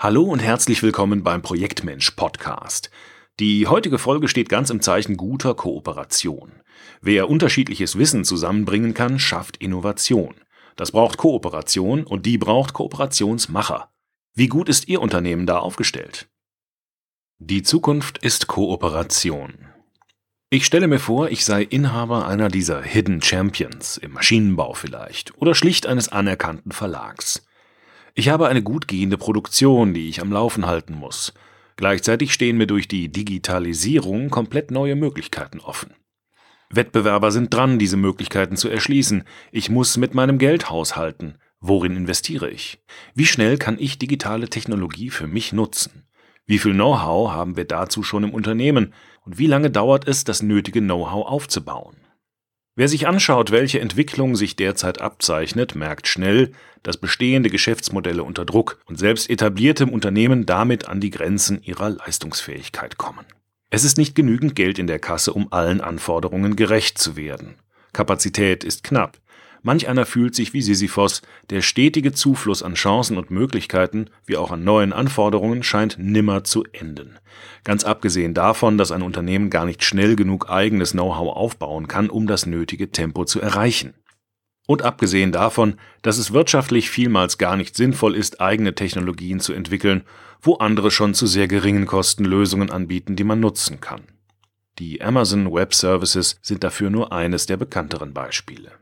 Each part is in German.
Hallo und herzlich willkommen beim Projektmensch Podcast. Die heutige Folge steht ganz im Zeichen guter Kooperation. Wer unterschiedliches Wissen zusammenbringen kann, schafft Innovation. Das braucht Kooperation und die braucht Kooperationsmacher. Wie gut ist Ihr Unternehmen da aufgestellt? Die Zukunft ist Kooperation. Ich stelle mir vor, ich sei Inhaber einer dieser Hidden Champions, im Maschinenbau vielleicht, oder schlicht eines anerkannten Verlags. Ich habe eine gut gehende Produktion, die ich am Laufen halten muss. Gleichzeitig stehen mir durch die Digitalisierung komplett neue Möglichkeiten offen. Wettbewerber sind dran, diese Möglichkeiten zu erschließen. Ich muss mit meinem Geld haushalten. Worin investiere ich? Wie schnell kann ich digitale Technologie für mich nutzen? Wie viel Know-how haben wir dazu schon im Unternehmen? Und wie lange dauert es, das nötige Know-how aufzubauen? Wer sich anschaut, welche Entwicklung sich derzeit abzeichnet, merkt schnell, dass bestehende Geschäftsmodelle unter Druck und selbst etablierte Unternehmen damit an die Grenzen ihrer Leistungsfähigkeit kommen. Es ist nicht genügend Geld in der Kasse, um allen Anforderungen gerecht zu werden. Kapazität ist knapp. Manch einer fühlt sich wie Sisyphos, der stetige Zufluss an Chancen und Möglichkeiten, wie auch an neuen Anforderungen, scheint nimmer zu enden. Ganz abgesehen davon, dass ein Unternehmen gar nicht schnell genug eigenes Know-how aufbauen kann, um das nötige Tempo zu erreichen. Und abgesehen davon, dass es wirtschaftlich vielmals gar nicht sinnvoll ist, eigene Technologien zu entwickeln, wo andere schon zu sehr geringen Kosten Lösungen anbieten, die man nutzen kann. Die Amazon Web Services sind dafür nur eines der bekannteren Beispiele.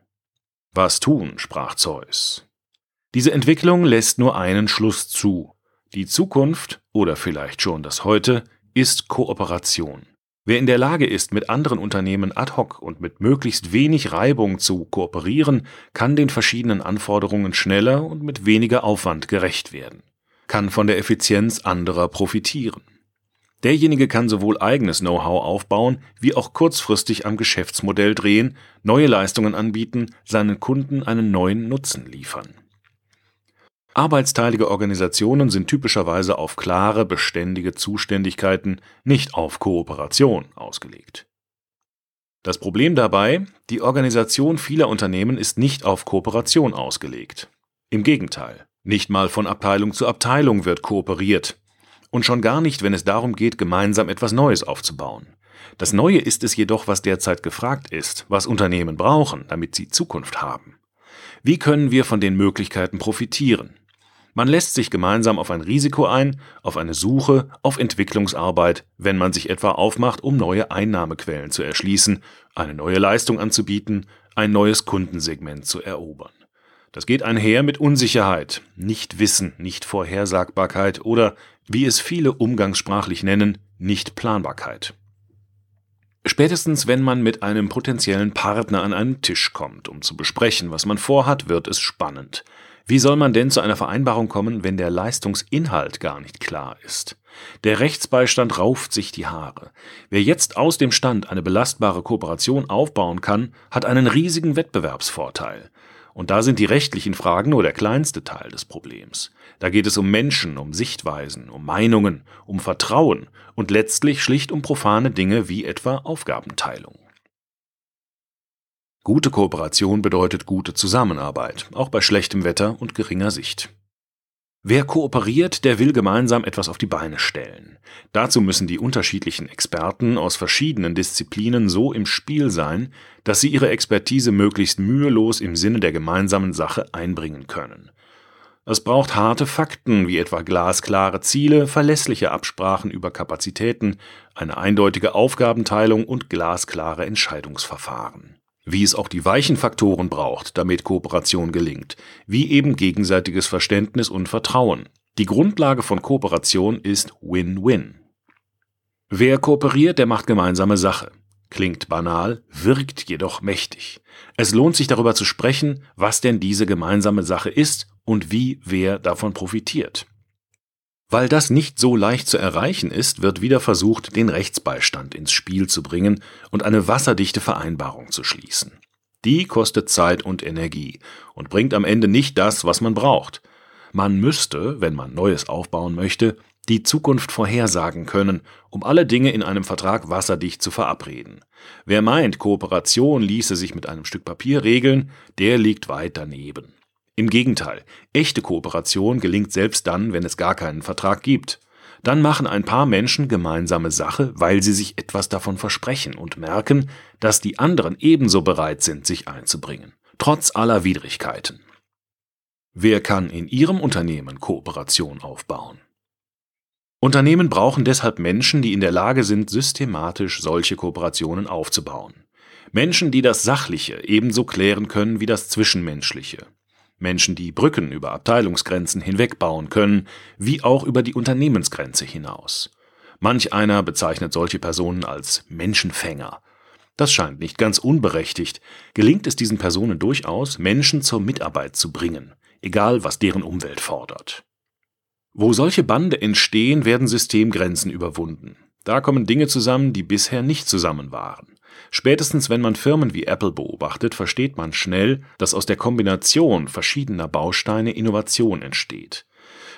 Was tun, sprach Zeus. Diese Entwicklung lässt nur einen Schluss zu. Die Zukunft, oder vielleicht schon das Heute, ist Kooperation. Wer in der Lage ist, mit anderen Unternehmen ad hoc und mit möglichst wenig Reibung zu kooperieren, kann den verschiedenen Anforderungen schneller und mit weniger Aufwand gerecht werden, kann von der Effizienz anderer profitieren. Derjenige kann sowohl eigenes Know-how aufbauen, wie auch kurzfristig am Geschäftsmodell drehen, neue Leistungen anbieten, seinen Kunden einen neuen Nutzen liefern. Arbeitsteilige Organisationen sind typischerweise auf klare, beständige Zuständigkeiten, nicht auf Kooperation ausgelegt. Das Problem dabei, die Organisation vieler Unternehmen ist nicht auf Kooperation ausgelegt. Im Gegenteil, nicht mal von Abteilung zu Abteilung wird kooperiert, und schon gar nicht, wenn es darum geht, gemeinsam etwas Neues aufzubauen. Das Neue ist es jedoch, was derzeit gefragt ist, was Unternehmen brauchen, damit sie Zukunft haben. Wie können wir von den Möglichkeiten profitieren? Man lässt sich gemeinsam auf ein Risiko ein, auf eine Suche, auf Entwicklungsarbeit, wenn man sich etwa aufmacht, um neue Einnahmequellen zu erschließen, eine neue Leistung anzubieten, ein neues Kundensegment zu erobern. Das geht einher mit Unsicherheit, Nichtwissen, Nichtvorhersagbarkeit oder wie es viele umgangssprachlich nennen, Nichtplanbarkeit. Spätestens wenn man mit einem potenziellen Partner an einen Tisch kommt, um zu besprechen, was man vorhat, wird es spannend. Wie soll man denn zu einer Vereinbarung kommen, wenn der Leistungsinhalt gar nicht klar ist? Der Rechtsbeistand rauft sich die Haare. Wer jetzt aus dem Stand eine belastbare Kooperation aufbauen kann, hat einen riesigen Wettbewerbsvorteil. Und da sind die rechtlichen Fragen nur der kleinste Teil des Problems. Da geht es um Menschen, um Sichtweisen, um Meinungen, um Vertrauen und letztlich schlicht um profane Dinge wie etwa Aufgabenteilung. Gute Kooperation bedeutet gute Zusammenarbeit, auch bei schlechtem Wetter und geringer Sicht. Wer kooperiert, der will gemeinsam etwas auf die Beine stellen. Dazu müssen die unterschiedlichen Experten aus verschiedenen Disziplinen so im Spiel sein, dass sie ihre Expertise möglichst mühelos im Sinne der gemeinsamen Sache einbringen können. Es braucht harte Fakten, wie etwa glasklare Ziele, verlässliche Absprachen über Kapazitäten, eine eindeutige Aufgabenteilung und glasklare Entscheidungsverfahren wie es auch die weichen Faktoren braucht, damit Kooperation gelingt, wie eben gegenseitiges Verständnis und Vertrauen. Die Grundlage von Kooperation ist Win-Win. Wer kooperiert, der macht gemeinsame Sache. Klingt banal, wirkt jedoch mächtig. Es lohnt sich darüber zu sprechen, was denn diese gemeinsame Sache ist und wie wer davon profitiert. Weil das nicht so leicht zu erreichen ist, wird wieder versucht, den Rechtsbeistand ins Spiel zu bringen und eine wasserdichte Vereinbarung zu schließen. Die kostet Zeit und Energie und bringt am Ende nicht das, was man braucht. Man müsste, wenn man Neues aufbauen möchte, die Zukunft vorhersagen können, um alle Dinge in einem Vertrag wasserdicht zu verabreden. Wer meint, Kooperation ließe sich mit einem Stück Papier regeln, der liegt weit daneben. Im Gegenteil, echte Kooperation gelingt selbst dann, wenn es gar keinen Vertrag gibt. Dann machen ein paar Menschen gemeinsame Sache, weil sie sich etwas davon versprechen und merken, dass die anderen ebenso bereit sind, sich einzubringen, trotz aller Widrigkeiten. Wer kann in Ihrem Unternehmen Kooperation aufbauen? Unternehmen brauchen deshalb Menschen, die in der Lage sind, systematisch solche Kooperationen aufzubauen. Menschen, die das Sachliche ebenso klären können wie das Zwischenmenschliche. Menschen, die Brücken über Abteilungsgrenzen hinweg bauen können, wie auch über die Unternehmensgrenze hinaus. Manch einer bezeichnet solche Personen als Menschenfänger. Das scheint nicht ganz unberechtigt. Gelingt es diesen Personen durchaus, Menschen zur Mitarbeit zu bringen, egal was deren Umwelt fordert. Wo solche Bande entstehen, werden Systemgrenzen überwunden. Da kommen Dinge zusammen, die bisher nicht zusammen waren. Spätestens wenn man Firmen wie Apple beobachtet, versteht man schnell, dass aus der Kombination verschiedener Bausteine Innovation entsteht.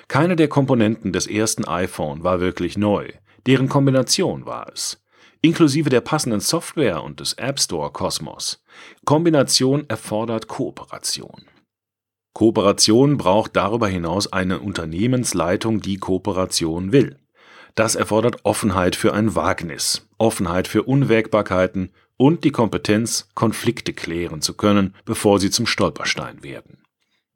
Keine der Komponenten des ersten iPhone war wirklich neu, deren Kombination war es. Inklusive der passenden Software und des App Store Kosmos. Kombination erfordert Kooperation. Kooperation braucht darüber hinaus eine Unternehmensleitung, die Kooperation will. Das erfordert Offenheit für ein Wagnis, Offenheit für Unwägbarkeiten und die Kompetenz, Konflikte klären zu können, bevor sie zum Stolperstein werden.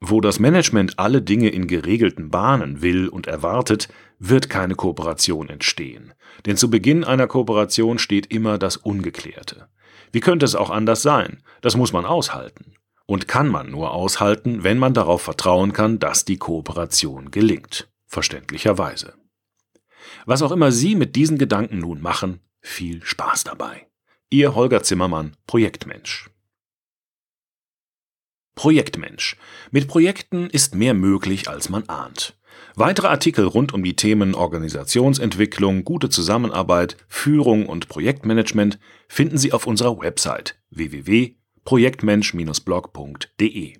Wo das Management alle Dinge in geregelten Bahnen will und erwartet, wird keine Kooperation entstehen. Denn zu Beginn einer Kooperation steht immer das Ungeklärte. Wie könnte es auch anders sein? Das muss man aushalten. Und kann man nur aushalten, wenn man darauf vertrauen kann, dass die Kooperation gelingt. Verständlicherweise. Was auch immer Sie mit diesen Gedanken nun machen, viel Spaß dabei. Ihr Holger Zimmermann, Projektmensch. Projektmensch. Mit Projekten ist mehr möglich, als man ahnt. Weitere Artikel rund um die Themen Organisationsentwicklung, gute Zusammenarbeit, Führung und Projektmanagement finden Sie auf unserer Website www.projektmensch-blog.de.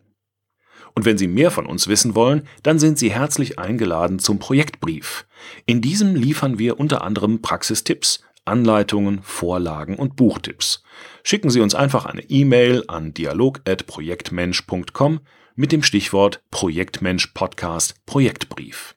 Und wenn Sie mehr von uns wissen wollen, dann sind Sie herzlich eingeladen zum Projektbrief. In diesem liefern wir unter anderem Praxistipps, Anleitungen, Vorlagen und Buchtipps. Schicken Sie uns einfach eine E-Mail an dialog@projektmensch.com mit dem Stichwort Projektmensch Podcast Projektbrief.